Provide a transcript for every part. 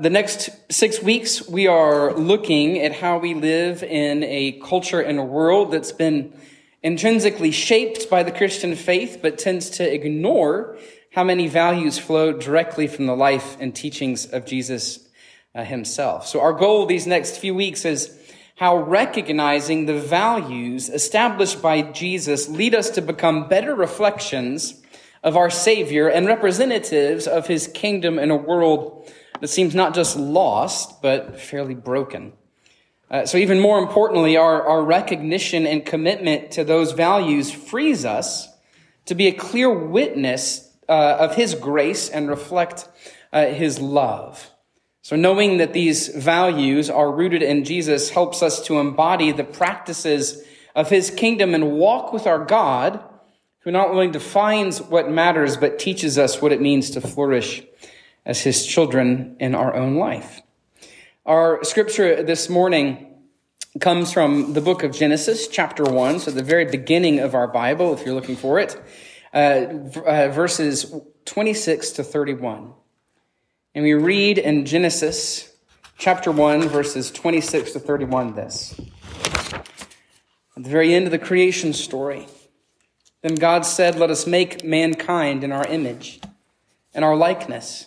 the next six weeks, we are looking at how we live in a culture and a world that's been intrinsically shaped by the Christian faith, but tends to ignore how many values flow directly from the life and teachings of Jesus uh, himself. So our goal these next few weeks is how recognizing the values established by Jesus lead us to become better reflections of our Savior and representatives of his kingdom in a world that seems not just lost, but fairly broken. Uh, so even more importantly, our, our recognition and commitment to those values frees us to be a clear witness uh, of his grace and reflect uh, his love. So knowing that these values are rooted in Jesus helps us to embody the practices of his kingdom and walk with our God, who not only defines what matters, but teaches us what it means to flourish as his children in our own life. Our scripture this morning comes from the book of Genesis, chapter 1, so the very beginning of our Bible, if you're looking for it, uh, uh, verses 26 to 31. And we read in Genesis chapter 1, verses 26 to 31 this. At the very end of the creation story, then God said, Let us make mankind in our image and our likeness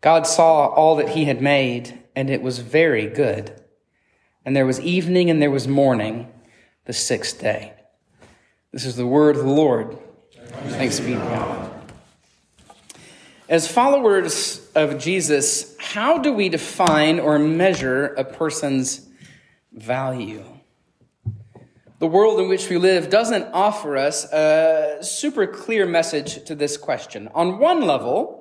God saw all that he had made, and it was very good. And there was evening and there was morning, the sixth day. This is the word of the Lord. Thanks be to God. As followers of Jesus, how do we define or measure a person's value? The world in which we live doesn't offer us a super clear message to this question. On one level,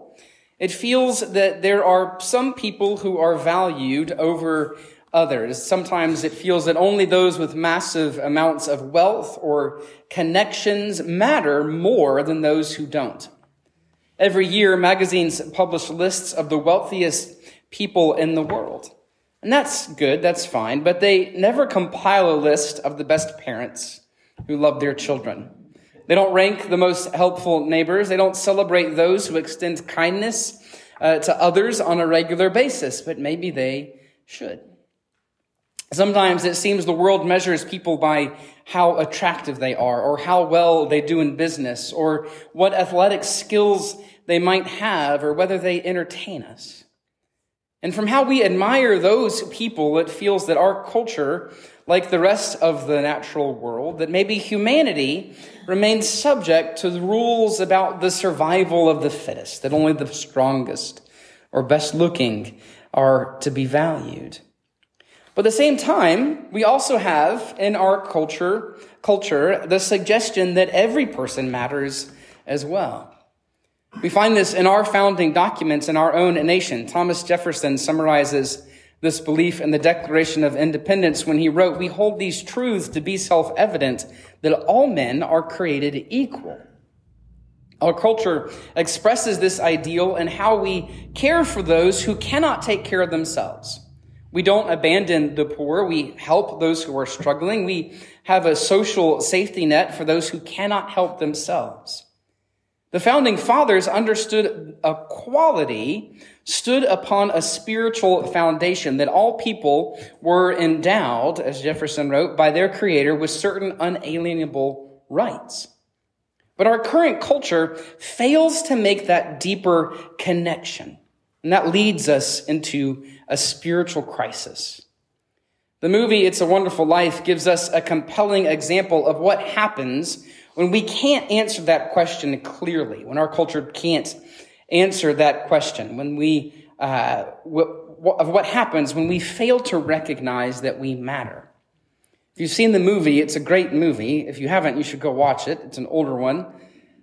it feels that there are some people who are valued over others. Sometimes it feels that only those with massive amounts of wealth or connections matter more than those who don't. Every year, magazines publish lists of the wealthiest people in the world. And that's good, that's fine, but they never compile a list of the best parents who love their children. They don't rank the most helpful neighbors. They don't celebrate those who extend kindness uh, to others on a regular basis, but maybe they should. Sometimes it seems the world measures people by how attractive they are, or how well they do in business, or what athletic skills they might have, or whether they entertain us. And from how we admire those people, it feels that our culture like the rest of the natural world, that maybe humanity remains subject to the rules about the survival of the fittest, that only the strongest or best looking are to be valued. But at the same time, we also have in our culture, culture, the suggestion that every person matters as well. We find this in our founding documents in our own nation. Thomas Jefferson summarizes this belief in the Declaration of Independence when he wrote, We hold these truths to be self evident that all men are created equal. Our culture expresses this ideal in how we care for those who cannot take care of themselves. We don't abandon the poor. We help those who are struggling. We have a social safety net for those who cannot help themselves. The founding fathers understood equality stood upon a spiritual foundation that all people were endowed, as Jefferson wrote, by their creator with certain unalienable rights. But our current culture fails to make that deeper connection. And that leads us into a spiritual crisis. The movie It's a Wonderful Life gives us a compelling example of what happens when we can't answer that question clearly, when our culture can't answer that question, when we, uh, of what happens when we fail to recognize that we matter. If you've seen the movie, it's a great movie. If you haven't, you should go watch it. It's an older one.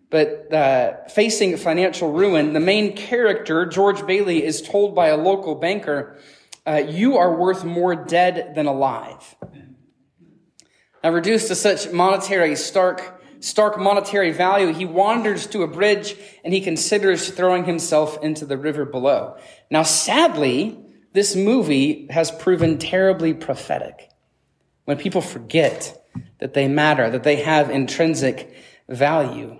But uh, facing financial ruin, the main character, George Bailey, is told by a local banker, uh, You are worth more dead than alive. Now, reduced to such monetary stark, stark monetary value, he wanders to a bridge and he considers throwing himself into the river below. Now, sadly, this movie has proven terribly prophetic. When people forget that they matter, that they have intrinsic value.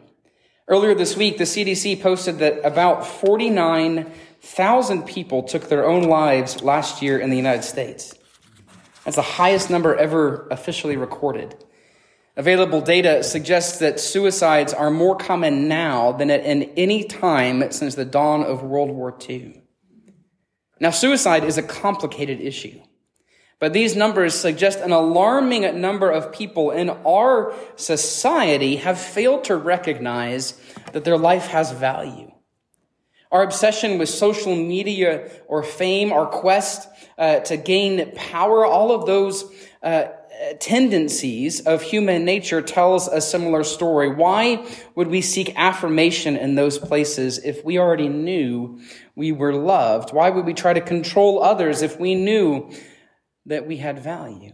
Earlier this week, the CDC posted that about 49,000 people took their own lives last year in the United States. That's the highest number ever officially recorded. Available data suggests that suicides are more common now than at any time since the dawn of World War II. Now, suicide is a complicated issue. But these numbers suggest an alarming number of people in our society have failed to recognize that their life has value. Our obsession with social media or fame, our quest uh, to gain power, all of those uh, tendencies of human nature tells a similar story. Why would we seek affirmation in those places if we already knew we were loved? Why would we try to control others if we knew that we had value.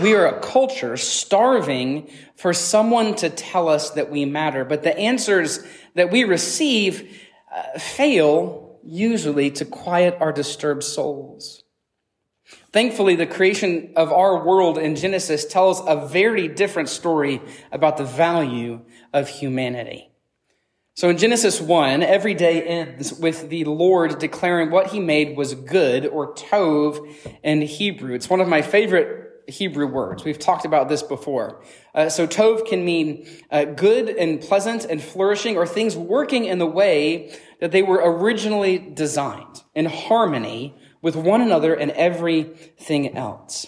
We are a culture starving for someone to tell us that we matter, but the answers that we receive uh, fail usually to quiet our disturbed souls. Thankfully, the creation of our world in Genesis tells a very different story about the value of humanity. So in Genesis 1, every day ends with the Lord declaring what he made was good, or tov in Hebrew. It's one of my favorite Hebrew words. We've talked about this before. Uh, so tov can mean uh, good and pleasant and flourishing, or things working in the way that they were originally designed, in harmony with one another and everything else.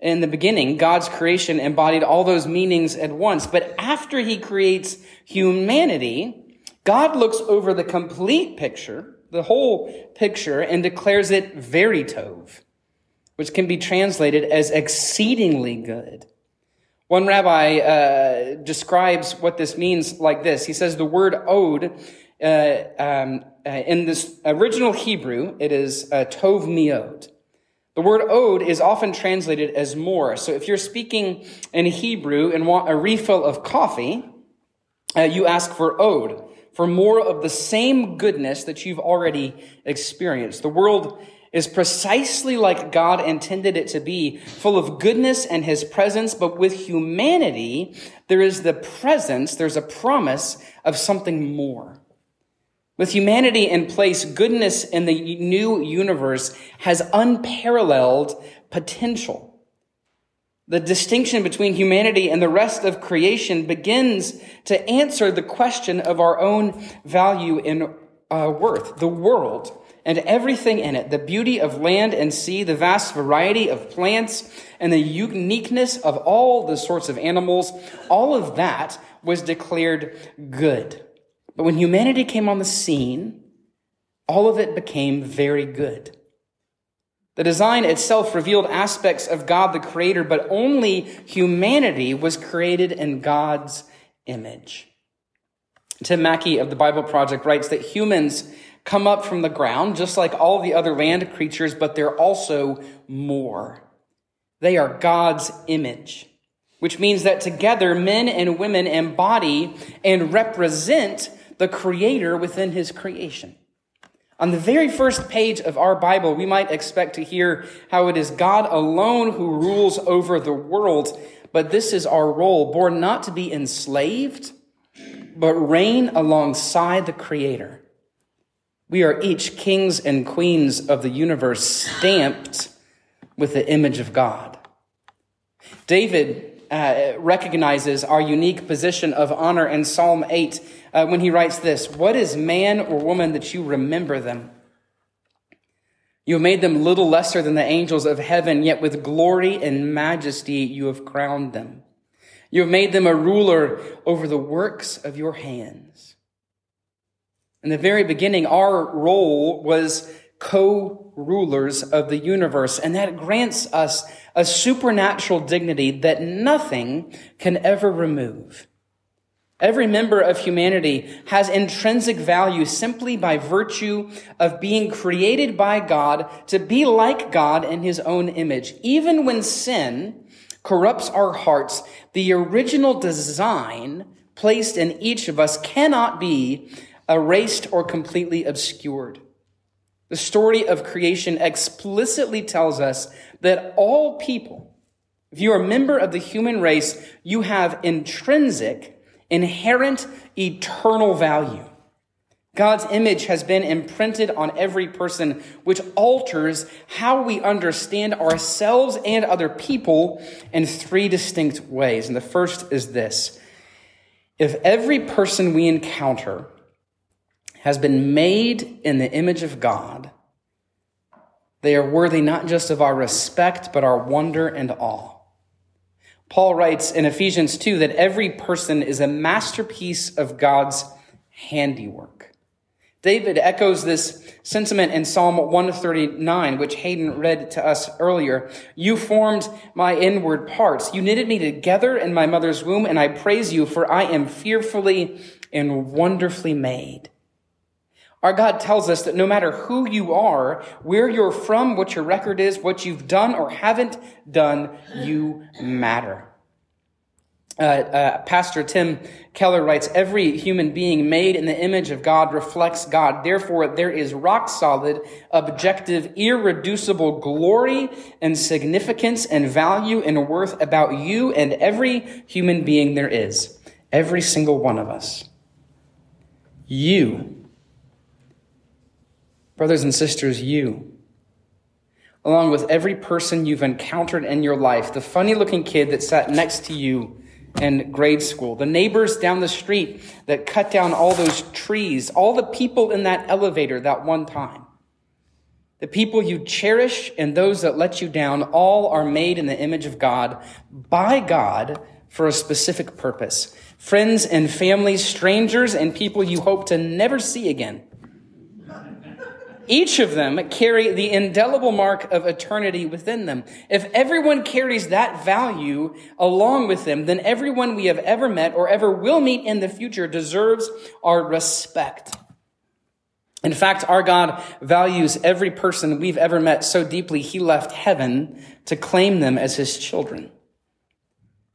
In the beginning, God's creation embodied all those meanings at once. But after he creates humanity, God looks over the complete picture, the whole picture, and declares it very tov, which can be translated as exceedingly good. One rabbi uh, describes what this means like this. He says the word od uh, um, in this original Hebrew, it is uh, tov miod. The word od is often translated as more. So if you're speaking in Hebrew and want a refill of coffee, uh, you ask for od, for more of the same goodness that you've already experienced. The world is precisely like God intended it to be, full of goodness and his presence, but with humanity, there is the presence, there's a promise of something more. With humanity in place, goodness in the new universe has unparalleled potential. The distinction between humanity and the rest of creation begins to answer the question of our own value and uh, worth. The world and everything in it, the beauty of land and sea, the vast variety of plants, and the uniqueness of all the sorts of animals, all of that was declared good. But when humanity came on the scene, all of it became very good. The design itself revealed aspects of God the Creator, but only humanity was created in God's image. Tim Mackie of the Bible Project writes that humans come up from the ground just like all the other land creatures, but they're also more. They are God's image, which means that together men and women embody and represent the creator within his creation. On the very first page of our Bible, we might expect to hear how it is God alone who rules over the world, but this is our role, born not to be enslaved, but reign alongside the creator. We are each kings and queens of the universe stamped with the image of God. David uh, recognizes our unique position of honor in Psalm 8 uh, when he writes this What is man or woman that you remember them? You have made them little lesser than the angels of heaven, yet with glory and majesty you have crowned them. You have made them a ruler over the works of your hands. In the very beginning, our role was co-rulers of the universe, and that grants us a supernatural dignity that nothing can ever remove. Every member of humanity has intrinsic value simply by virtue of being created by God to be like God in his own image. Even when sin corrupts our hearts, the original design placed in each of us cannot be erased or completely obscured. The story of creation explicitly tells us that all people, if you are a member of the human race, you have intrinsic inherent eternal value. God's image has been imprinted on every person, which alters how we understand ourselves and other people in three distinct ways. And the first is this. If every person we encounter has been made in the image of God, they are worthy not just of our respect, but our wonder and awe. Paul writes in Ephesians 2 that every person is a masterpiece of God's handiwork. David echoes this sentiment in Psalm 139, which Hayden read to us earlier. You formed my inward parts. You knitted me together in my mother's womb, and I praise you, for I am fearfully and wonderfully made. Our God tells us that no matter who you are, where you're from, what your record is, what you've done or haven't done, you matter. Uh, uh, Pastor Tim Keller writes, every human being made in the image of God reflects God. Therefore, there is rock solid, objective, irreducible glory and significance and value and worth about you and every human being there is. Every single one of us. You Brothers and sisters, you, along with every person you've encountered in your life, the funny looking kid that sat next to you in grade school, the neighbors down the street that cut down all those trees, all the people in that elevator that one time, the people you cherish and those that let you down, all are made in the image of God by God for a specific purpose. Friends and families, strangers and people you hope to never see again. Each of them carry the indelible mark of eternity within them. If everyone carries that value along with them, then everyone we have ever met or ever will meet in the future deserves our respect. In fact, our God values every person we've ever met so deeply, he left heaven to claim them as his children.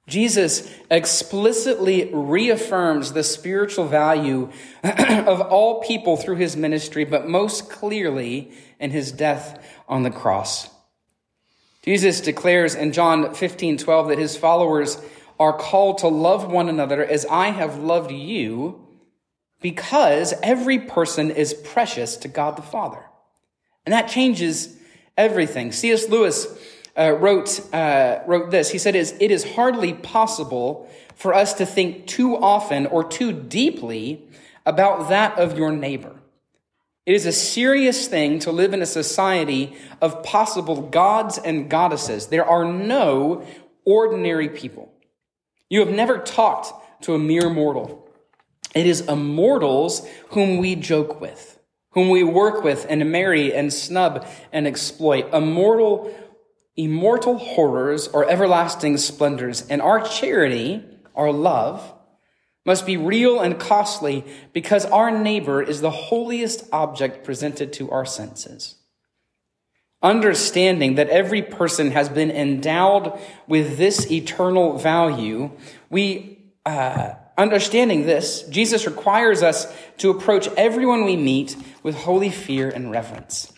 Jesus explicitly reaffirms the spiritual value of all people through his ministry, but most clearly in his death on the cross. Jesus declares in John 15, 12 that his followers are called to love one another as I have loved you because every person is precious to God the Father. And that changes everything. C.S. Lewis uh, wrote, uh, wrote this. He said, It is hardly possible for us to think too often or too deeply about that of your neighbor. It is a serious thing to live in a society of possible gods and goddesses. There are no ordinary people. You have never talked to a mere mortal. It is immortals whom we joke with, whom we work with and marry and snub and exploit. Immortal immortal horrors or everlasting splendors. And our charity, our love, must be real and costly because our neighbor is the holiest object presented to our senses. Understanding that every person has been endowed with this eternal value, we, uh, understanding this, Jesus requires us to approach everyone we meet with holy fear and reverence.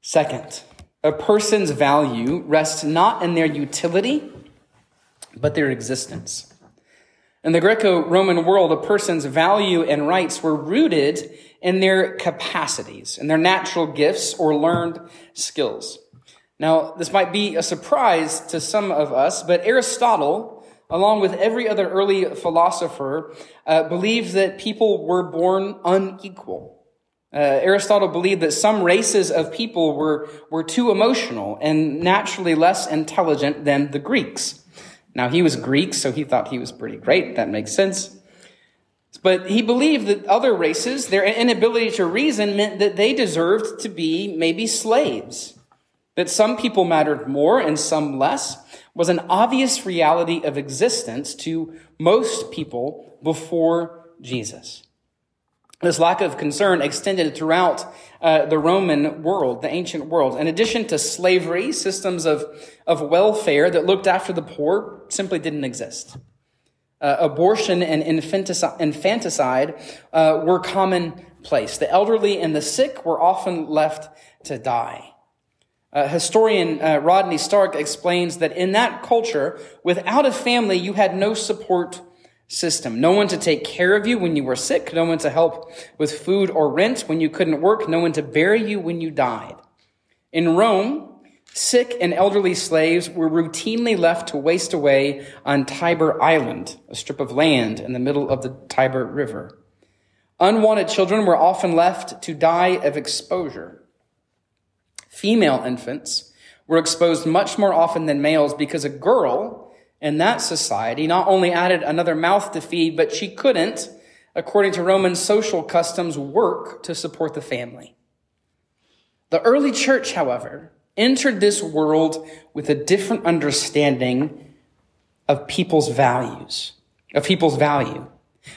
Second, a person's value rests not in their utility, but their existence. In the Greco Roman world, a person's value and rights were rooted in their capacities, in their natural gifts or learned skills. Now, this might be a surprise to some of us, but Aristotle, along with every other early philosopher, uh, believed that people were born unequal. Uh, Aristotle believed that some races of people were, were too emotional and naturally less intelligent than the Greeks. Now, he was Greek, so he thought he was pretty great. That makes sense. But he believed that other races, their inability to reason meant that they deserved to be maybe slaves. That some people mattered more and some less was an obvious reality of existence to most people before Jesus. This lack of concern extended throughout uh, the Roman world, the ancient world. In addition to slavery, systems of, of welfare that looked after the poor simply didn't exist. Uh, abortion and infanticide, infanticide uh, were commonplace. The elderly and the sick were often left to die. Uh, historian uh, Rodney Stark explains that in that culture, without a family, you had no support system. No one to take care of you when you were sick, no one to help with food or rent when you couldn't work, no one to bury you when you died. In Rome, sick and elderly slaves were routinely left to waste away on Tiber Island, a strip of land in the middle of the Tiber River. Unwanted children were often left to die of exposure. Female infants were exposed much more often than males because a girl in that society not only added another mouth to feed, but she couldn't, according to Roman social customs, work to support the family. The early church, however, entered this world with a different understanding of people's values, of people's value.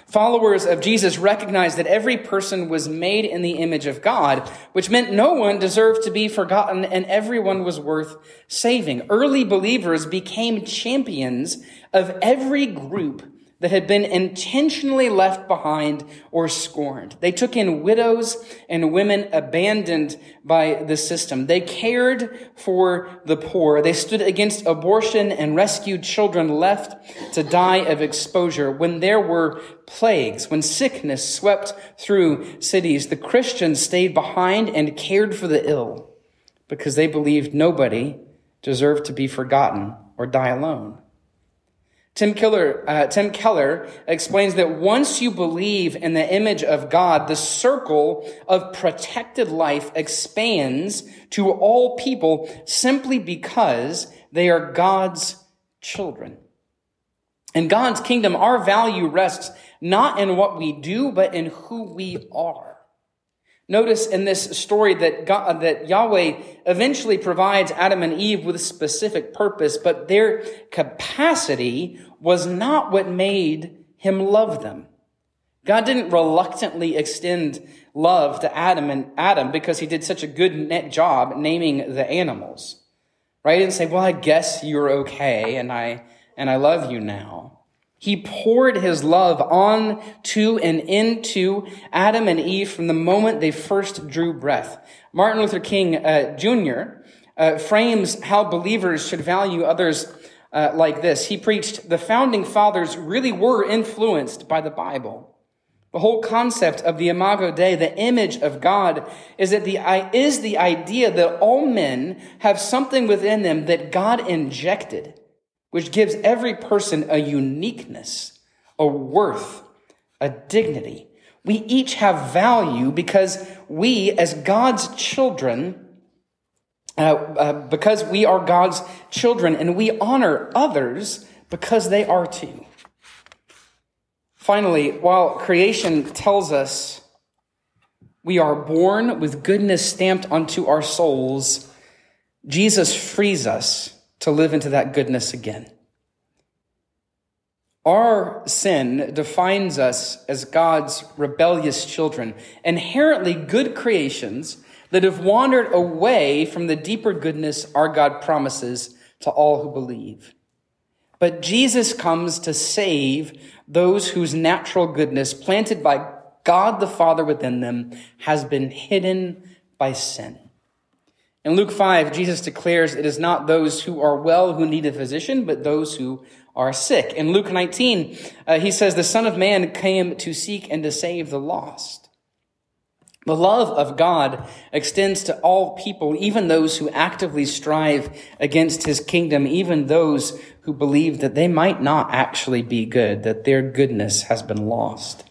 Followers of Jesus recognized that every person was made in the image of God, which meant no one deserved to be forgotten and everyone was worth saving. Early believers became champions of every group that had been intentionally left behind or scorned. They took in widows and women abandoned by the system. They cared for the poor. They stood against abortion and rescued children left to die of exposure. When there were plagues, when sickness swept through cities, the Christians stayed behind and cared for the ill because they believed nobody deserved to be forgotten or die alone. Tim Keller, uh, Tim Keller explains that once you believe in the image of God, the circle of protected life expands to all people simply because they are God's children. In God's kingdom, our value rests not in what we do, but in who we are. Notice in this story that God, uh, that Yahweh eventually provides Adam and Eve with a specific purpose, but their capacity was not what made him love them. God didn't reluctantly extend love to Adam and Adam because he did such a good net job naming the animals. Right? He didn't say, well, I guess you're okay and I, and I love you now. He poured his love on to and into Adam and Eve from the moment they first drew breath. Martin Luther King uh, Jr. Uh, frames how believers should value others uh, like this. He preached, the founding fathers really were influenced by the Bible. The whole concept of the Imago Dei, the image of God, is that the, is the idea that all men have something within them that God injected which gives every person a uniqueness, a worth, a dignity. We each have value because we, as God's children, uh, uh, because we are God's children and we honor others because they are too. Finally, while creation tells us we are born with goodness stamped onto our souls, Jesus frees us to live into that goodness again. Our sin defines us as God's rebellious children, inherently good creations that have wandered away from the deeper goodness our God promises to all who believe. But Jesus comes to save those whose natural goodness, planted by God the Father within them, has been hidden by sin. In Luke 5, Jesus declares it is not those who are well who need a physician, but those who are sick. In Luke 19, uh, he says, the Son of Man came to seek and to save the lost. The love of God extends to all people, even those who actively strive against his kingdom, even those who believe that they might not actually be good, that their goodness has been lost.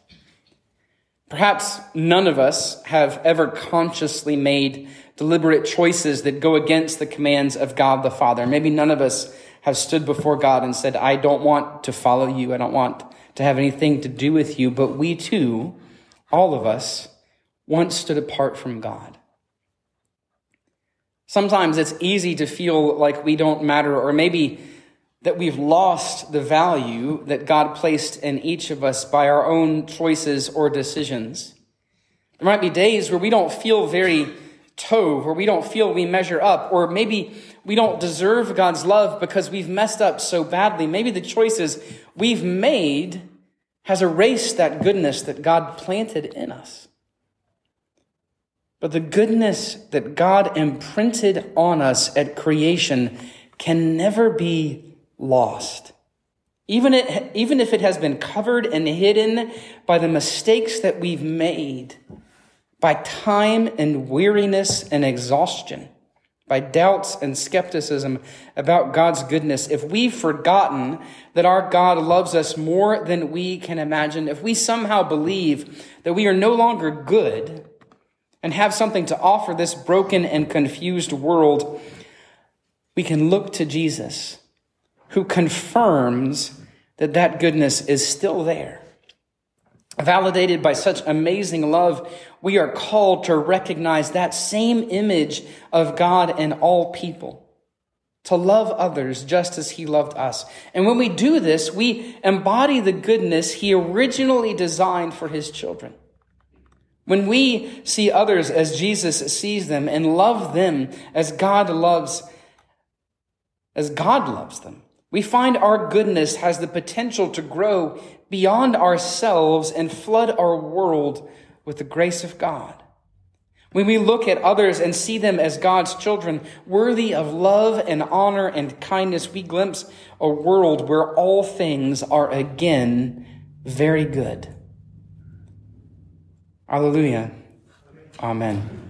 Perhaps none of us have ever consciously made deliberate choices that go against the commands of God the Father. Maybe none of us have stood before God and said, I don't want to follow you. I don't want to have anything to do with you. But we too, all of us, once stood apart from God. Sometimes it's easy to feel like we don't matter, or maybe that we've lost the value that God placed in each of us by our own choices or decisions. There might be days where we don't feel very tov, where we don't feel we measure up, or maybe we don't deserve God's love because we've messed up so badly. Maybe the choices we've made has erased that goodness that God planted in us. But the goodness that God imprinted on us at creation can never be lost. Even, it, even if it has been covered and hidden by the mistakes that we've made, by time and weariness and exhaustion, by doubts and skepticism about God's goodness, if we've forgotten that our God loves us more than we can imagine, if we somehow believe that we are no longer good, and have something to offer this broken and confused world, we can look to Jesus, who confirms that that goodness is still there. Validated by such amazing love, we are called to recognize that same image of God in all people, to love others just as He loved us. And when we do this, we embody the goodness He originally designed for His children. When we see others as Jesus sees them and love them as God loves, as God loves them, we find our goodness has the potential to grow beyond ourselves and flood our world with the grace of God. When we look at others and see them as God's children, worthy of love and honor and kindness, we glimpse a world where all things are again very good. Alleluia. Amen.